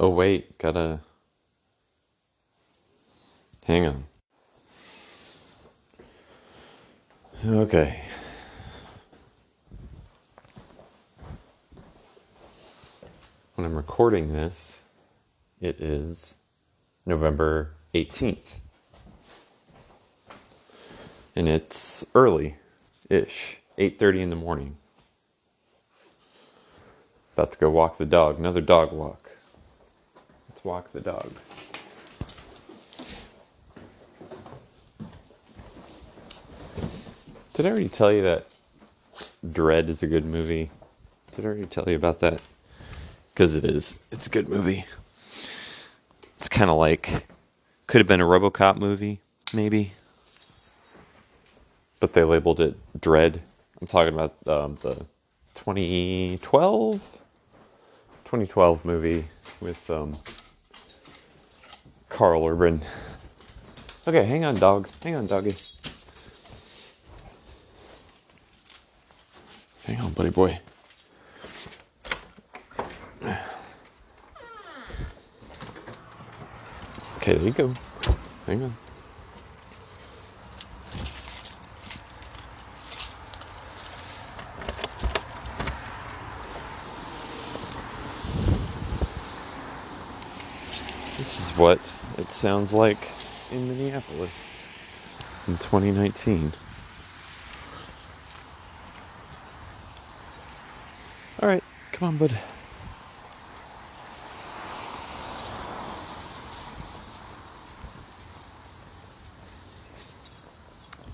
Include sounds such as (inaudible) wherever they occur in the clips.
Oh, wait, gotta. Hang on. Okay. When I'm recording this, it is November 18th. And it's early-ish, 8:30 in the morning. About to go walk the dog, another dog walk. Let's walk the dog. Did I already tell you that Dredd is a good movie? Did I already tell you about that? Because it is. It's a good movie. It's kind of like, could have been a Robocop movie, maybe. But they labeled it Dredd. I'm talking about um, the 2012 2012 movie with um, Karl Urban. Okay, hang on, dog. Hang on, doggy. Hang on, buddy boy. Okay, there you go. Hang on. This is what it sounds like in Minneapolis in 2019. All right, come on, bud.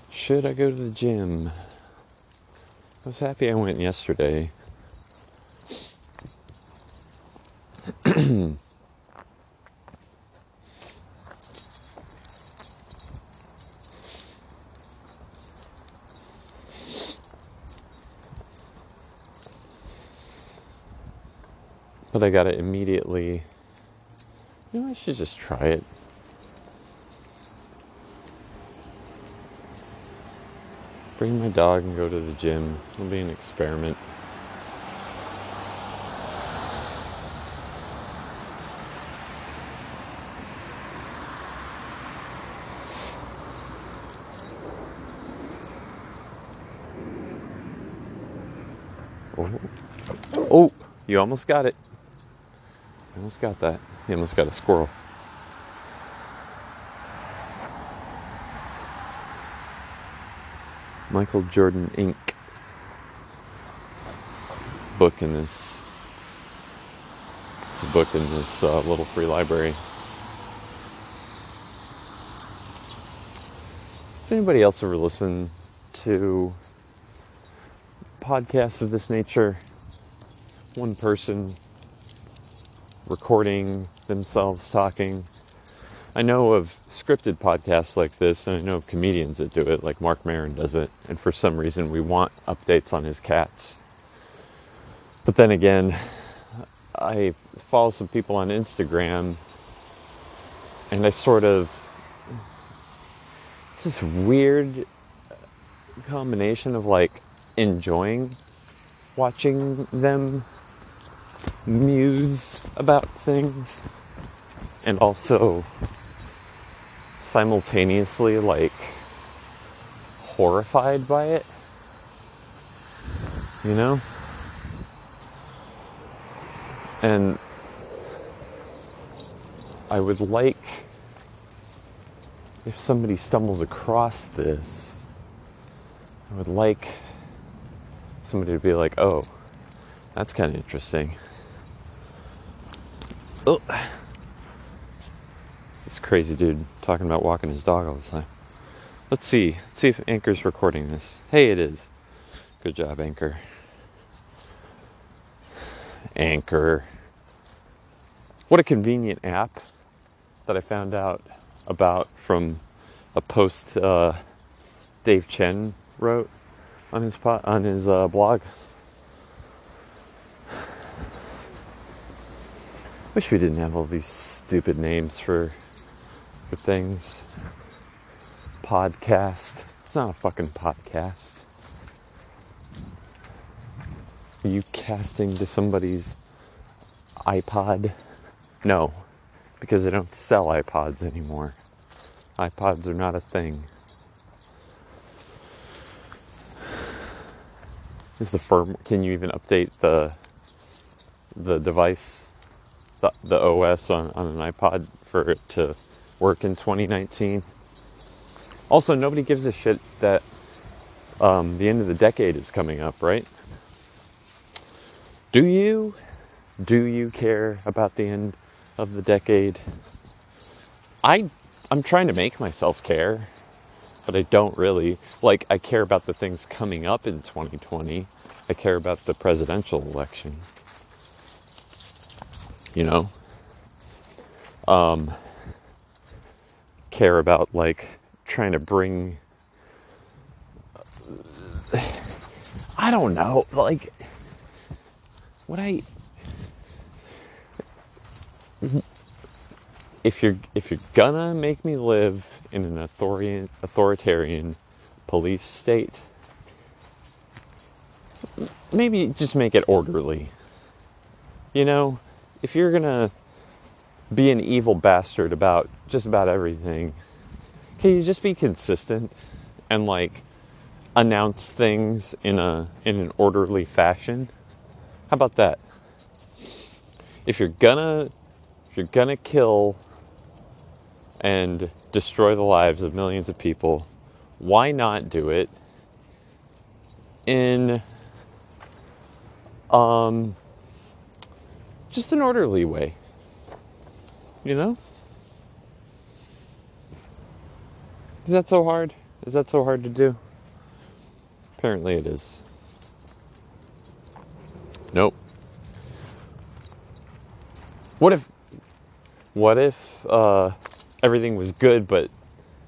Should I go to the gym? I was happy I went yesterday. I gotta immediately. You know, I should just try it. Bring my dog and go to the gym. It'll be an experiment. Oh, oh you almost got it. Almost got that. You almost got a squirrel. Michael Jordan Inc. book in this. It's a book in this uh, little free library. Does anybody else ever listen to podcasts of this nature? One person recording themselves talking. I know of scripted podcasts like this, and I know of comedians that do it, like Marc Maron does it, and for some reason we want updates on his cats. But then again, I follow some people on Instagram, and I sort of. It's this weird combination of like enjoying watching them muse about things and also simultaneously like horrified by it you know? And i would like if somebody stumbles across this i would like somebody to be like oh that's kind of interesting Oh, this crazy dude talking about walking his dog all the time. Let's see. Let's see if Anchor's recording this. Hey, it is. Good job, Anchor. Anchor. What a convenient app that I found out about from a post uh, Dave Chen wrote on his po- on his uh, blog. Wish we didn't have all these stupid names for for things. Podcast. It's not a fucking podcast. Are you casting to somebody's iPod? No, because they don't sell iPods anymore. iPods are not a thing. Is the firm? Can you even update the the device, the, the OS on, on an iPod for it to work in 2019? Also, nobody gives a shit that um, the end of the decade is coming up, right? Do you? Do you care about the end of the decade? I I'm trying to make myself care, but I don't really. Like I care about the things coming up in 2020. I care about the presidential election. You know? Um care about like trying to bring I don't know, like what I if you're if you're gonna make me live in an authoritarian authoritarian police state, maybe just make it orderly. You know, if you're gonna be an evil bastard about just about everything, can you just be consistent and like announce things in a in an orderly fashion? How about that? If you're gonna if you're gonna kill and destroy the lives of millions of people, why not do it in um just an orderly way? You know? Is that so hard? Is that so hard to do? Apparently it is. Nope. What if what if uh, everything was good but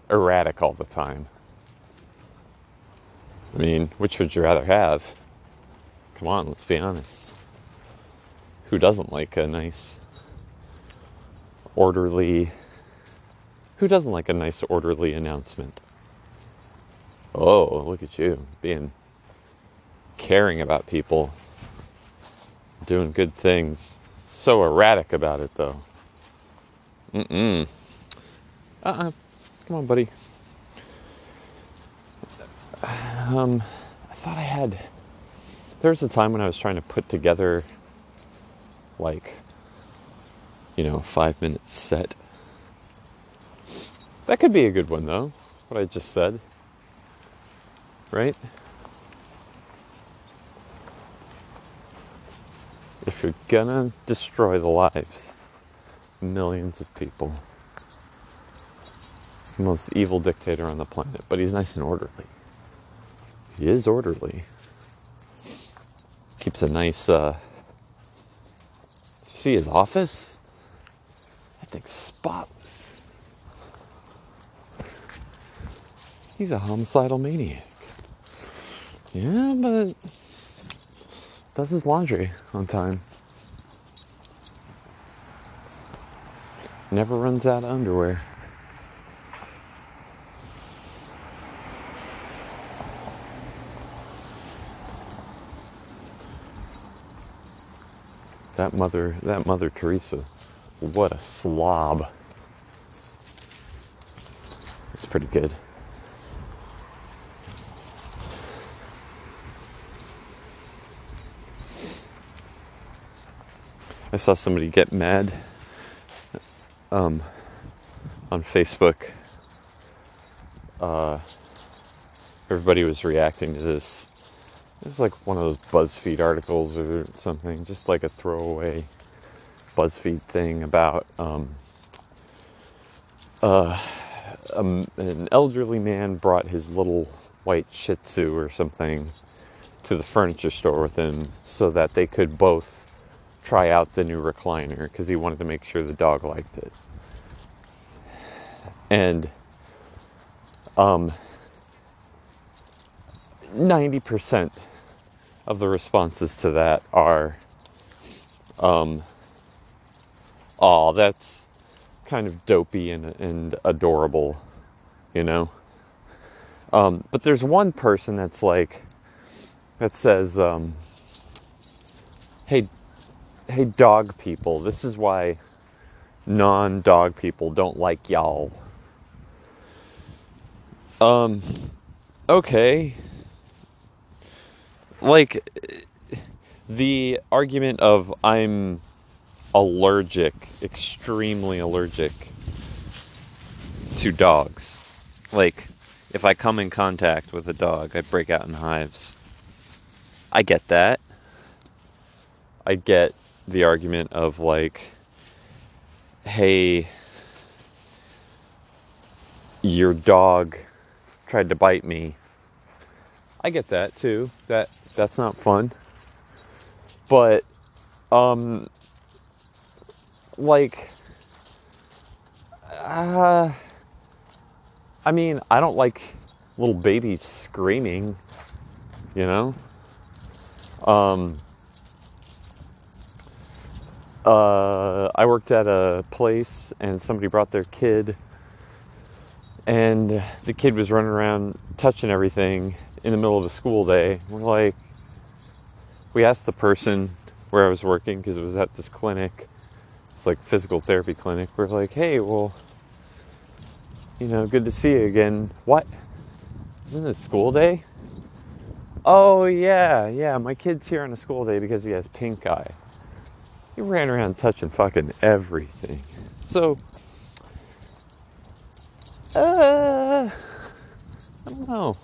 erratic all the time? I mean, which would you rather have? Come on, let's be honest. Who doesn't like a nice orderly who doesn't like a nice orderly announcement? Oh, look at you being caring about people, doing good things. So erratic about it, though. Mm mm. Uh uh Come on, buddy. Um, I thought I had. There was a time when I was trying to put together, like, you know, five minute set. That could be a good one, though, what I just said right? If you're gonna destroy the lives millions of people, most evil dictator on the planet, but he's nice and orderly. He is orderly. Keeps a nice, uh, see his office? That thing's spotless. He's a homicidal maniac. Yeah, but does his laundry on time. Never runs out of underwear. That mother, that mother Teresa, what a slob. It's pretty good. I saw somebody get mad um, on Facebook. Uh, everybody was reacting to this. It was like one of those BuzzFeed articles or something, just like a throwaway BuzzFeed thing about um, uh, um, an elderly man brought his little white Shih Tzu or something to the furniture store with him so that they could both try out the new recliner because he wanted to make sure the dog liked it. And um, 90% of the responses to that are, um, oh, that's kind of dopey and, and adorable, you know? Um, but there's one person that's like, that says, um, hey, hey, dog people, this is why non dog people don't like y'all. Um, okay. Like, the argument of I'm allergic, extremely allergic to dogs. Like, if I come in contact with a dog, I break out in hives. I get that. I get the argument of, like, hey, your dog tried to bite me. I get that too. That that's not fun. But um like uh I mean, I don't like little babies screaming, you know? Um uh, I worked at a place and somebody brought their kid, and the kid was running around touching everything in the middle of a school day. We're like, we asked the person where I was working because it was at this clinic, it's like physical therapy clinic. We're like, hey, well, you know, good to see you again. What? Isn't it school day? Oh yeah, yeah. My kid's here on a school day because he has pink eye. He ran around touching fucking everything. So, uh, I don't know.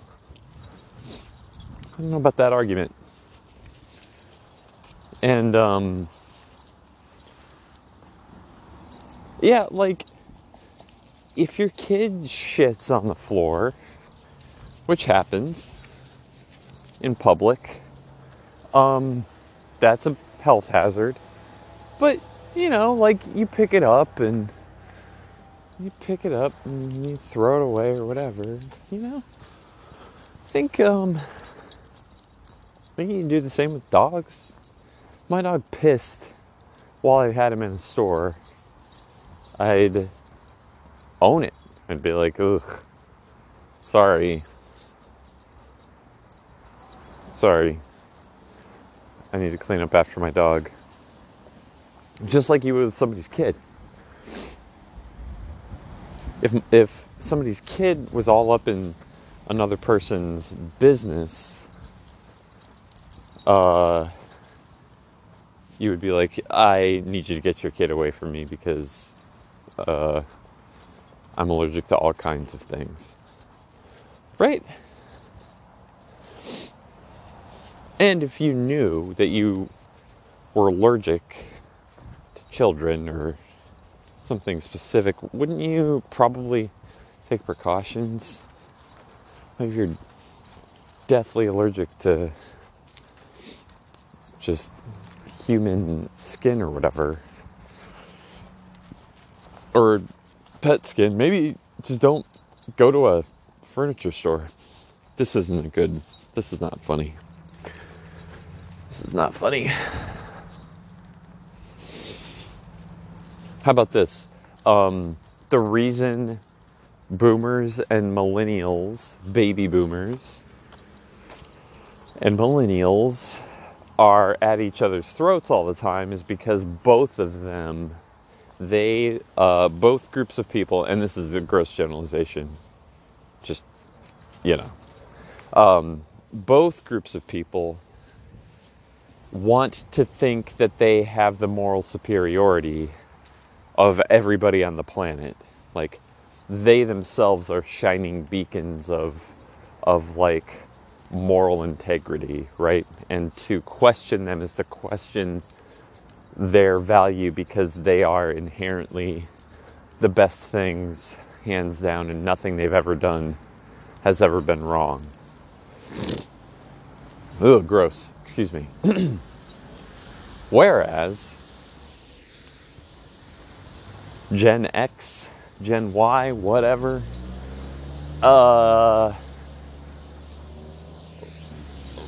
I don't know about that argument. And, um, yeah, like, if your kid shits on the floor, which happens in public, um, that's a health hazard. But, you know, like you pick it up and you pick it up and you throw it away or whatever, you know? I think, um, I think you can do the same with dogs. My dog pissed while I had him in the store. I'd own it and be like, ugh, sorry. Sorry. I need to clean up after my dog just like you would with somebody's kid. If if somebody's kid was all up in another person's business, uh, you would be like, I need you to get your kid away from me because uh, I'm allergic to all kinds of things. Right? And if you knew that you were allergic to children or something specific, wouldn't you probably take precautions? If you're deathly allergic to just human skin or whatever, or pet skin, maybe just don't go to a furniture store. This isn't a good. This is not funny. This is not funny. How about this? Um, the reason boomers and millennials, baby boomers, and millennials are at each other's throats all the time is because both of them, they, uh, both groups of people, and this is a gross generalization, just, you know, um, both groups of people want to think that they have the moral superiority of everybody on the planet. Like they themselves are shining beacons of of like moral integrity, right? And to question them is to question their value because they are inherently the best things hands down and nothing they've ever done has ever been wrong. Ugh, gross. Excuse me. (clears throat) Whereas Gen X, Gen Y, whatever. Uh,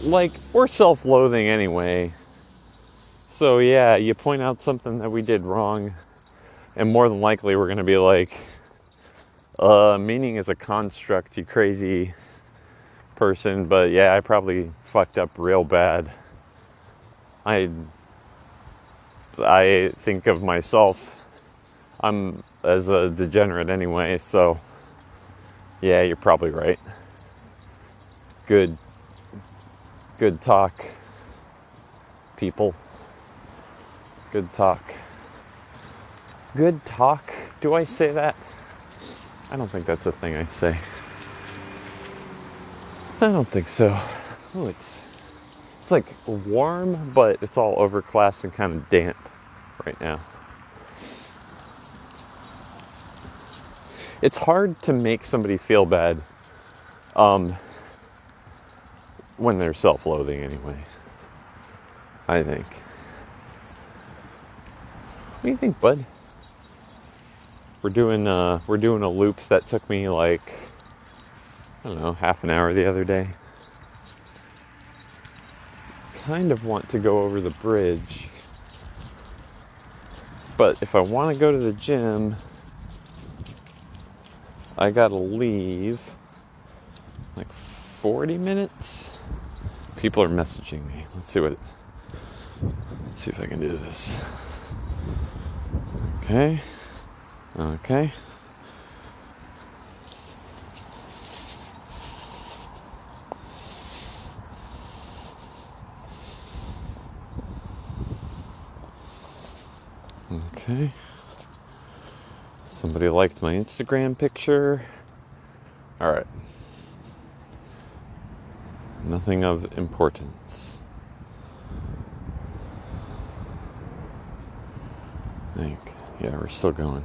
like, we're self loathing anyway. So, yeah, you point out something that we did wrong, and more than likely, we're to be like, uh, meaning is a construct, you crazy person, but yeah, I probably fucked up real bad. I I think of myself I'm as a degenerate anyway, so yeah, you're probably right. Good, good talk, people. Good talk. Good talk. Do I say that? I don't think that's a thing I say. I don't think so. Oh, it's it's like warm, but it's all overcast and kind of damp right now. It's hard to make somebody feel bad um, when they're self-loathing anyway. I think. What do you think, bud? We're doing uh, we're doing a loop that took me like I don't know half an hour the other day. Kind of want to go over the bridge, but if I want to go to the gym, I gotta leave like 40 minutes. People are messaging me. Let's see what. Let's see if I can do this. Okay. Okay. Okay. Somebody liked my Instagram picture. All right. Nothing of importance. I think. Yeah, we're still going.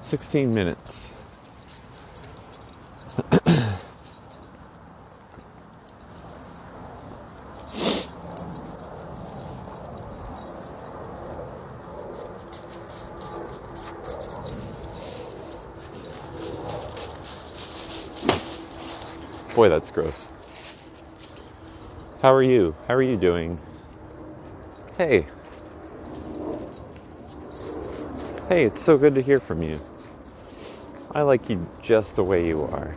16 minutes. Boy, that's gross. How are you? How are you doing? Hey. Hey, it's so good to hear from you. I like you just the way you are.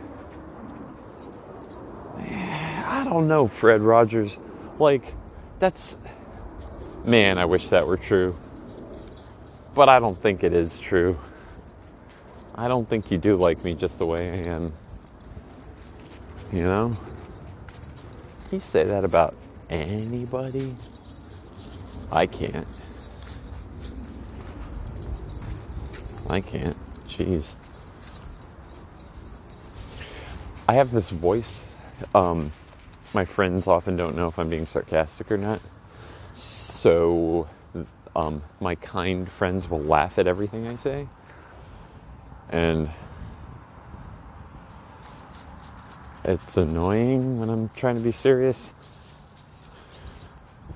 (sighs) I don't know, Fred Rogers. Like, that's. Man, I wish that were true. But I don't think it is true. I don't think you do like me just the way I am. You know? You say that about anybody? I can't. I can't. Jeez. I have this voice. Um, my friends often don't know if I'm being sarcastic or not. So, um, my kind friends will laugh at everything I say. And it's annoying when I'm trying to be serious.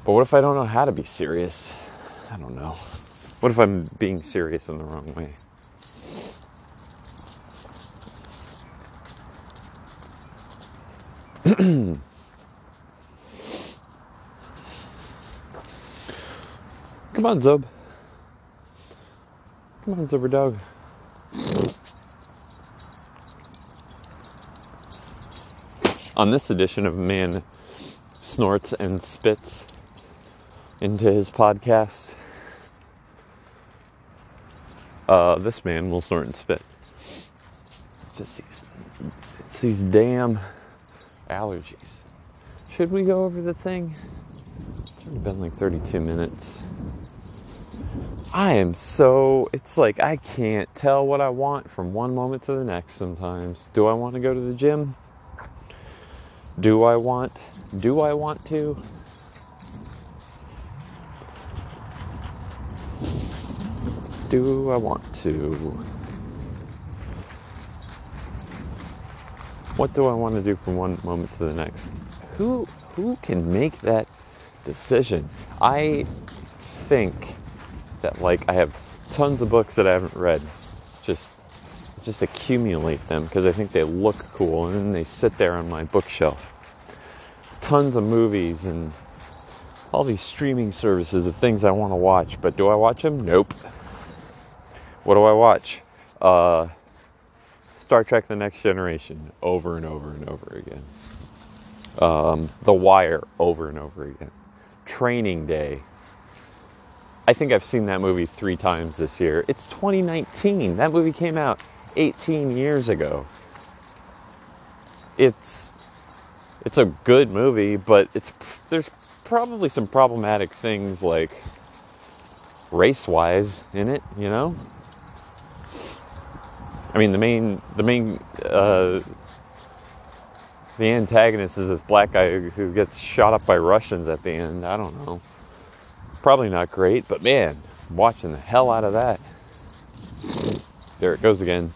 But what if I don't know how to be serious? I don't know. What if I'm being serious in the wrong way? (clears throat) Come on, Zub. Come on, Zubber dog. On this edition of Man Snorts and Spits into his podcast, uh, this man will snort and spit. Just these, it's these damn allergies. Should we go over the thing? It's already been like 32 minutes. I am so, it's like I can't tell what I want from one moment to the next sometimes. Do I want to go to the gym? Do I want, do I want to? Do I want to? What do I want to do from one moment to the next? Who who can make that decision? I think that like I have tons of books that I haven't read. Just just accumulate them because I think they look cool and then they sit there on my bookshelf. Tons of movies and all these streaming services of things I want to watch, but do I watch them? Nope. What do I watch? Uh, Star Trek The Next Generation over and over and over again. Um, the Wire over and over again. Training Day. I think I've seen that movie three times this year. It's 2019. That movie came out 18 years ago. It's it's a good movie, but it's there's probably some problematic things like race-wise in it, you know? I mean, the main the main uh, the antagonist is this black guy who gets shot up by Russians at the end. I don't know. Probably not great, but man, I'm watching the hell out of that. There it goes again.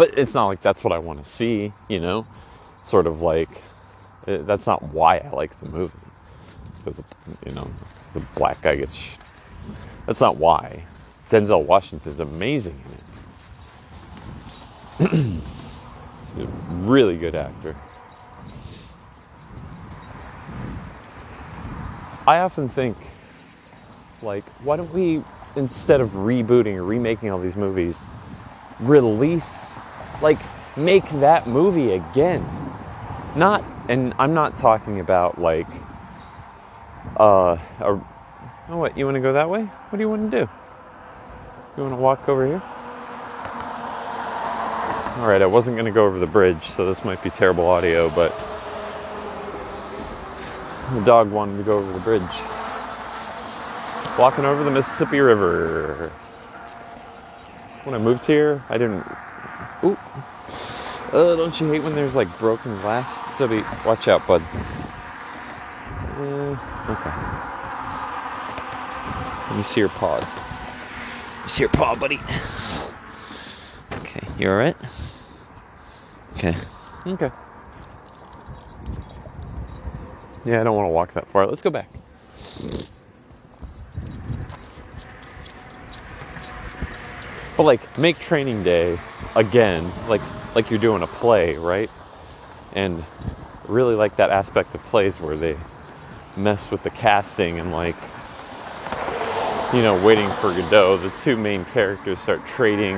But it's not like that's what I want to see, you know? Sort of like, uh, that's not why I like the movie. Because, you know, the black guy gets. Sh- that's not why. Denzel Washington's amazing in it. (clears throat) He's a really good actor. I often think, like, why don't we, instead of rebooting or remaking all these movies, release like, make that movie again. Not, and I'm not talking about like, uh, a, oh, what, you want to go that way? What do you want to do? You want to walk over here? All right, I wasn't going to go over the bridge, so this might be terrible audio, but the dog wanted to go over the bridge. Walking over the Mississippi River. When I moved here, I didn't. Uh, don't you hate when there's like broken glass? Zebby, watch out, bud. Uh, okay. Let me see your paws. Let me see your paw, buddy. Okay, you alright? Okay. Okay. Yeah, I don't want to walk that far. Let's go back. But like, make training day again, like like you're doing a play, right? And really like that aspect of plays where they mess with the casting and like you know, waiting for Godot, the two main characters start trading.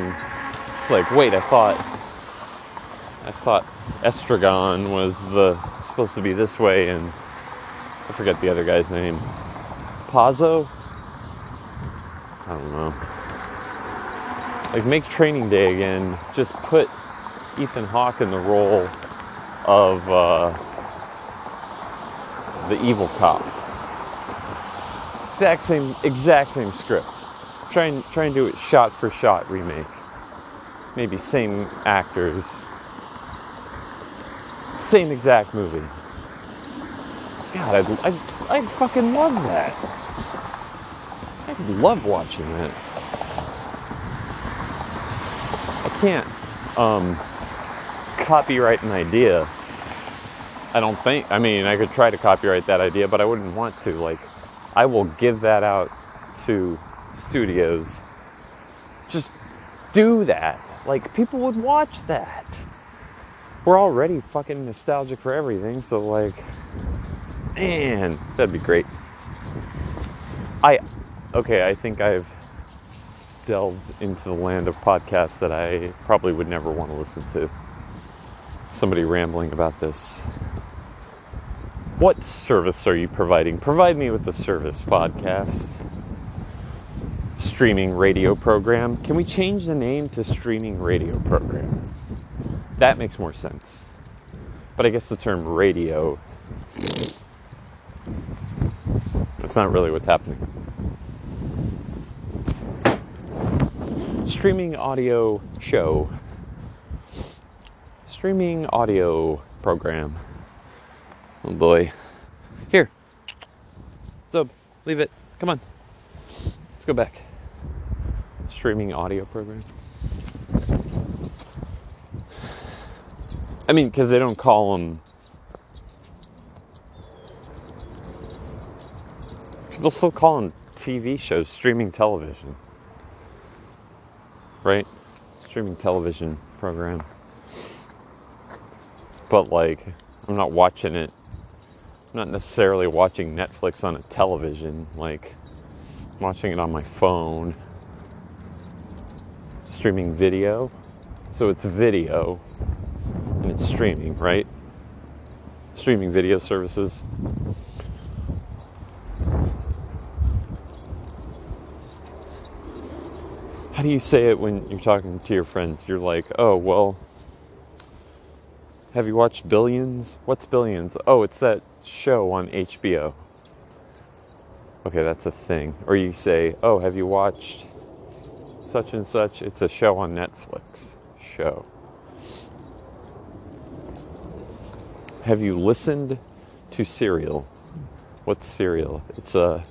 It's like, wait, I thought I thought Estragon was the supposed to be this way and I forget the other guy's name. Pozzo? I don't know like make training day again just put ethan hawke in the role of uh, the evil cop. Exact same exact same script. Try and try and do it shot for shot remake. Maybe same actors. Same exact movie. God i'd, I'd, I'd fucking love that. I'd love watching that. I can't um, copyright an idea. I don't think. I mean, I could try to copyright that idea, but I wouldn't want to. Like, I will give that out to studios. Just do that. Like, people would watch that. We're already fucking nostalgic for everything, so, like, man, that'd be great. I, okay, I think I've delved into the land of podcasts that I probably would never want to listen to. Somebody rambling about this. What service are you providing? Provide me with a service podcast. Streaming radio program. Can we change the name to streaming radio program? That makes more sense. But I guess the term radio, that's not really what's happening. streaming audio show, streaming audio program. Oh boy. Here. So, leave it. Come on. Let's go back. Streaming audio program. I mean, because they don't call them. People still call them TV shows, streaming television right? Streaming television program. But like, I'm not watching it. I'm not necessarily watching Netflix on a television. Like, I'm watching it on my phone. Streaming video. So it's video and it's streaming, right? Streaming video services. How do you say it when you're talking to your friends? You're like, oh, well, have you watched Billions? What's Billions? Oh, it's that show on HBO. Okay, that's a thing. Or you say, oh, have you watched such and such? It's a show on Netflix. Show. Have you listened to Serial? What's Serial? It's a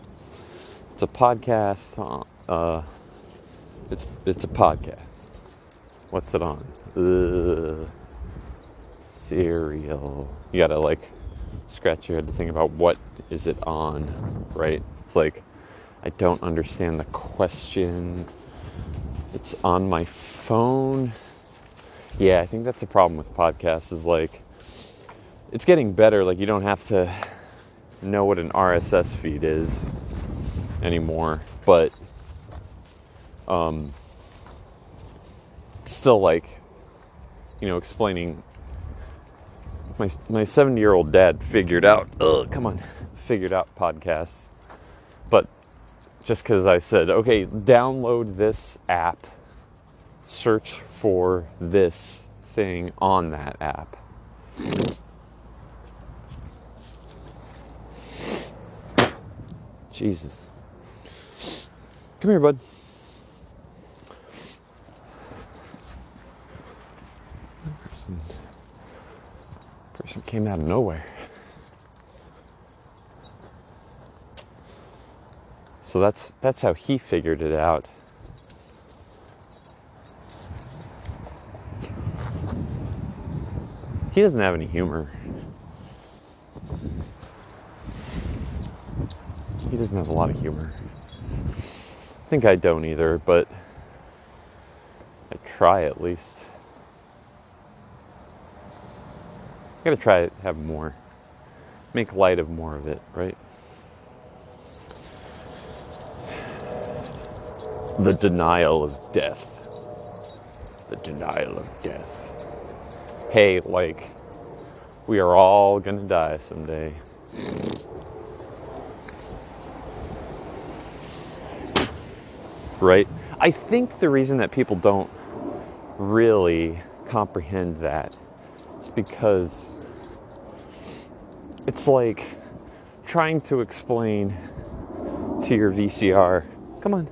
it's a podcast. Uh, it's it's a podcast. What's it on? Uh, Serial. You gotta like scratch your head to think about what is it on, right? It's like I don't understand the question. It's on my phone. Yeah, I think that's the problem with podcasts is like it's getting better. Like you don't have to know what an RSS feed is anymore, but um, still like you know explaining. My my seventy year old dad figured out. Ugh, come on, figured out podcasts, but just because I said okay, download this app, search for this thing on that app Jesus. Come here, bud. Person came out of nowhere. So that's that's how he figured it out. He doesn't have any humor. He doesn't have a lot of humor. I think I don't either, but I try at least. I gotta try to have more. Make light of more of it, right? The denial of death. The denial of death. Hey, like, we are all gonna die someday. right? I think the reason that people don't really comprehend that is because it's like trying to explain to your VCR, come on,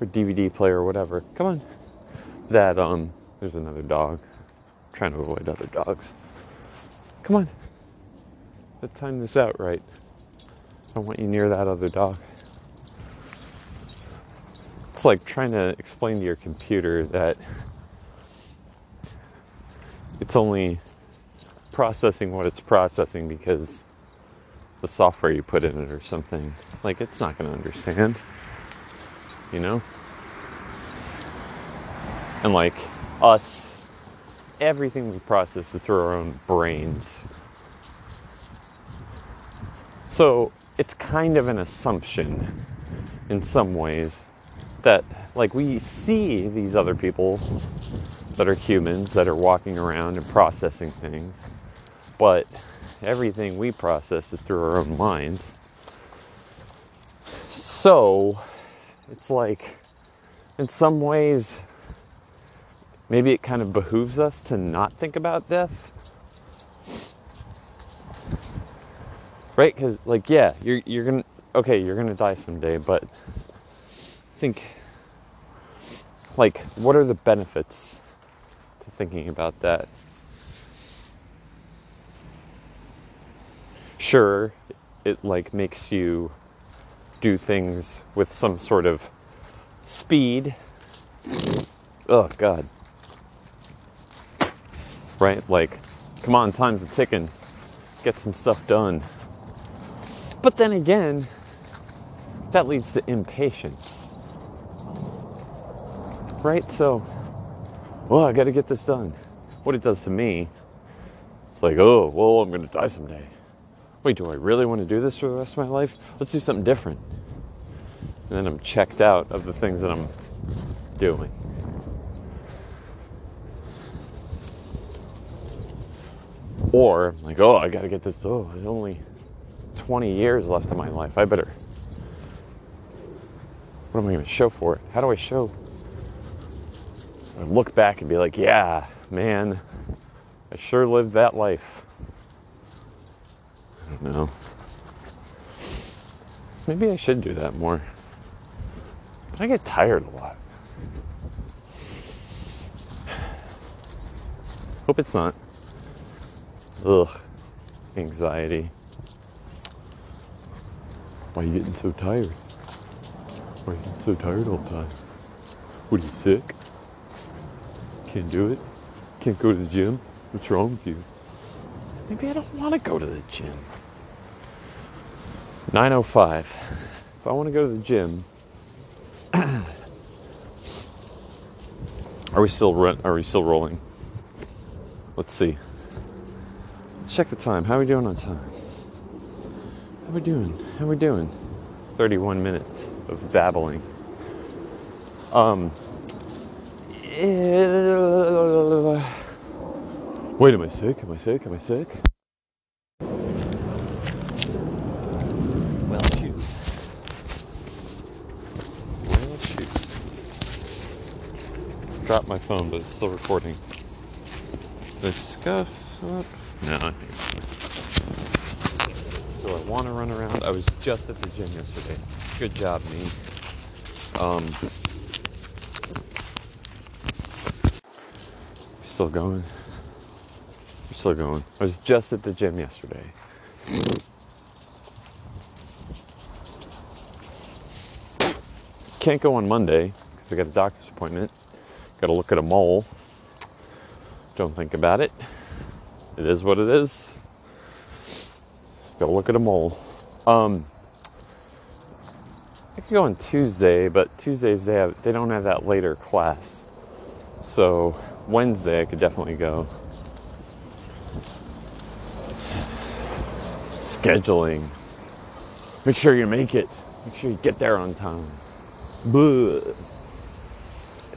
or DVD player or whatever, come on, that um, there's another dog. I'm trying to avoid other dogs. Come on, let's time this out right. I want you near that other dog. It's like trying to explain to your computer that it's only processing what it's processing because the software you put in it or something. Like, it's not going to understand, you know? And like us, everything we process is through our own brains. So it's kind of an assumption in some ways that like we see these other people that are humans that are walking around and processing things, but everything we process is through our own minds. So it's like, in some ways, maybe it kind of behooves us to not think about death. Right? Because, like, yeah, you're, you're gonna, okay, you're gonna die someday, but think like what are the benefits to thinking about that sure it like makes you do things with some sort of speed oh god right like come on time's a ticking get some stuff done but then again that leads to impatience right? So, well, I got to get this done. What it does to me, it's like, oh, well, I'm to die someday. Wait, do I really want to do this for the rest of my life? Let's do something different. And then I'm checked out of the things that I'm doing. Or like, oh, I gotta get this. Oh, there's only 20 years left of my life. I better. What am I gonna show for it? How do I show? I look back and be like, yeah, man, I sure lived that life. Know. Maybe I should do that more. But I get tired a lot. Hope it's not. Ugh. Anxiety. Why are you getting so tired? Why are you getting so tired all the time? What are you sick? Can't do it? Can't go to the gym? What's wrong with you? Maybe I don't want to go to the gym. 905. If I want to go to the gym, (clears throat) are we still run, are we still rolling? Let's see. Let's check the time. How are we doing on time? How are we doing? How are we doing? 31 minutes of babbling. Um. Wait, am I sick? Am I sick? Am I sick? Well, shoot. Well, shoot. Dropped my phone, but it's still recording. Did I scuff up? No, I think it's fine. Do I want to run around? I was just at the gym yesterday. Good job, me. Um, still going. Still going. I was just at the gym yesterday. Can't go on Monday because I got a doctor's appointment. Got to look at a mole. Don't think about it. It is what it is. Got to look at a mole. Um, I could go on Tuesday, but Tuesdays they have they don't have that later class. So Wednesday I could definitely go. Scheduling. Make sure you make it. Make sure you get there on time. Buh.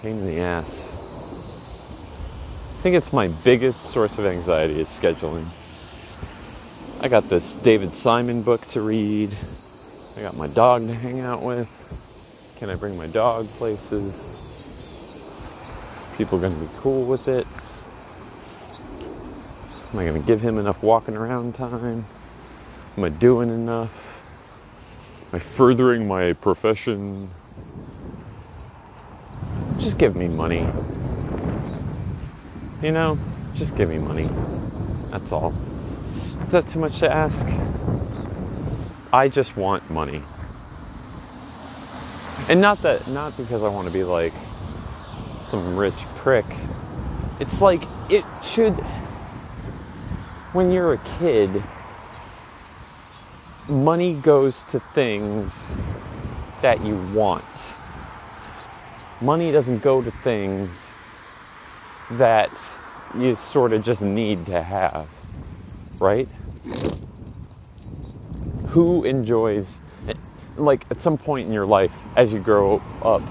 Pain in the ass. I think it's my biggest source of anxiety is scheduling. I got this David Simon book to read. I got my dog to hang out with. Can I bring my dog places? People going to be cool with it? Am I going to give him enough walking around time? Am I doing enough? Am I furthering my profession? Just give me money. You know, just give me money. That's all. Is that too much to ask? I just want money. And not that not because I want to be like some rich prick. It's like it should when you're a kid money goes to things that you want. Money doesn't go to things that you sort of just need to have, right? Who enjoys, like, at some point in your life, as you grow up,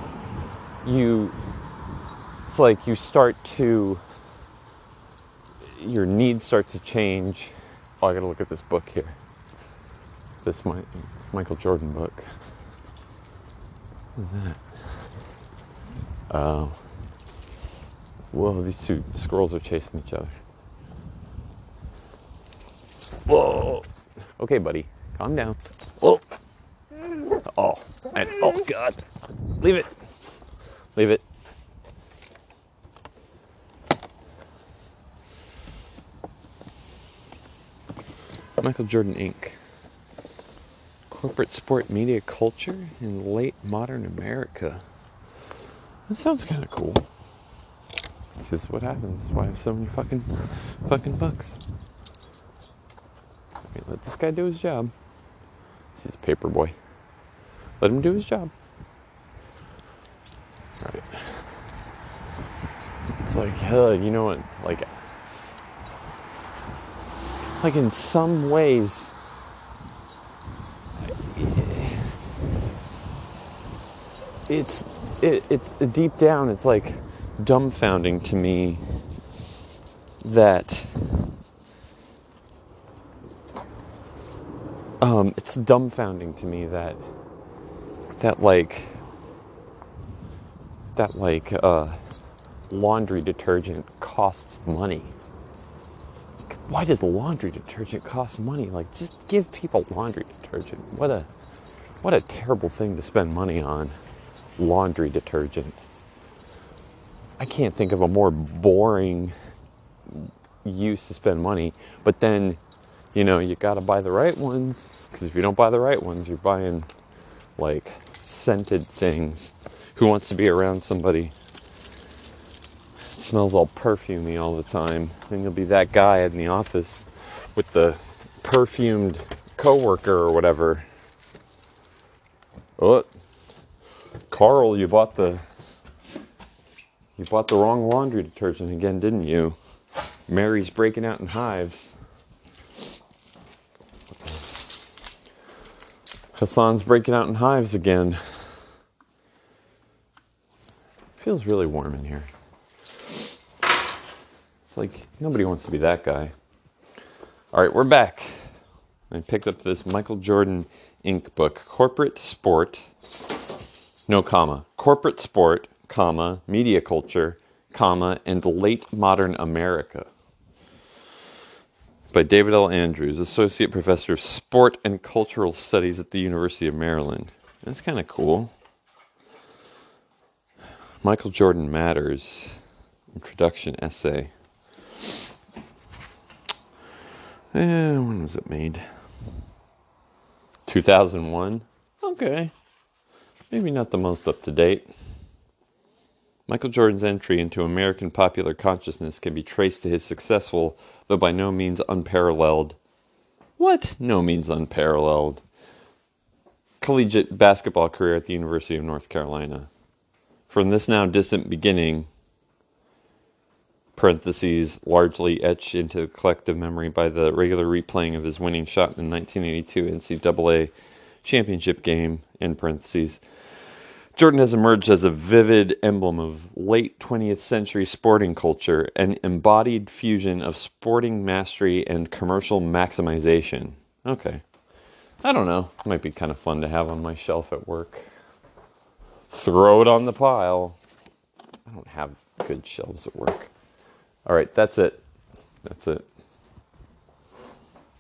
you, it's like you start to, your needs start to change. Oh, I gotta look at this book here. This Michael Jordan book. What's that? Oh. Whoa, these two squirrels are chasing each other. Whoa. Okay, buddy, calm down. Whoa. Oh, and, oh God. Leave it. Leave it. Michael Jordan Inc. Corporate sport media culture in late modern America. That sounds kind of cool. This is what happens. Why I have so many fucking, fucking bucks. Let this guy do his job. This is paper boy. Let him do his job. Alright. It's like, hell, you know what? Like, like in some ways, it's it, it's deep down. It's like dumbfounding to me that um, it's dumbfounding to me that that like that like uh, laundry detergent costs money. Why does laundry detergent cost money? Like, just give people laundry detergent. What a what a terrible thing to spend money on. Laundry detergent. I can't think of a more boring use to spend money. But then, you know, you got to buy the right ones because if you don't buy the right ones, you're buying like scented things. Who wants to be around somebody that smells all perfumey all the time? Then you'll be that guy in the office with the perfumed coworker or whatever. Oh, Carl, you bought the you bought the wrong laundry detergent again, didn't you? Mary's breaking out in hives. Hassan's breaking out in hives again. Feels really warm in here. It's like nobody wants to be that guy. All right, we're back. I picked up this Michael Jordan Inc book, Corporate Sport, no comma, Corporate Sport, comma, Media Culture, comma, and Late Modern America by David L. Andrews, Associate Professor of Sport and Cultural Studies at the University of Maryland. That's kind of cool. Michael Jordan Matters, introduction essay. Eh, when was it made? 2001? Okay. Maybe not the most up to date. Michael Jordan's entry into American popular consciousness can be traced to his successful though by no means unparalleled. What? No means unparalleled. Collegiate basketball career at the University of North Carolina. From this now distant beginning, parentheses, largely etched into collective memory by the regular replaying of his winning shot in the 1982 NCAA championship game, in parentheses, Jordan has emerged as a vivid emblem of late 20th century sporting culture, an embodied fusion of sporting mastery and commercial maximization. Okay. I don't know. Might be kind of fun to have on my shelf at work. Throw it on the pile. I don't have good shelves at work. All right, that's it. That's it.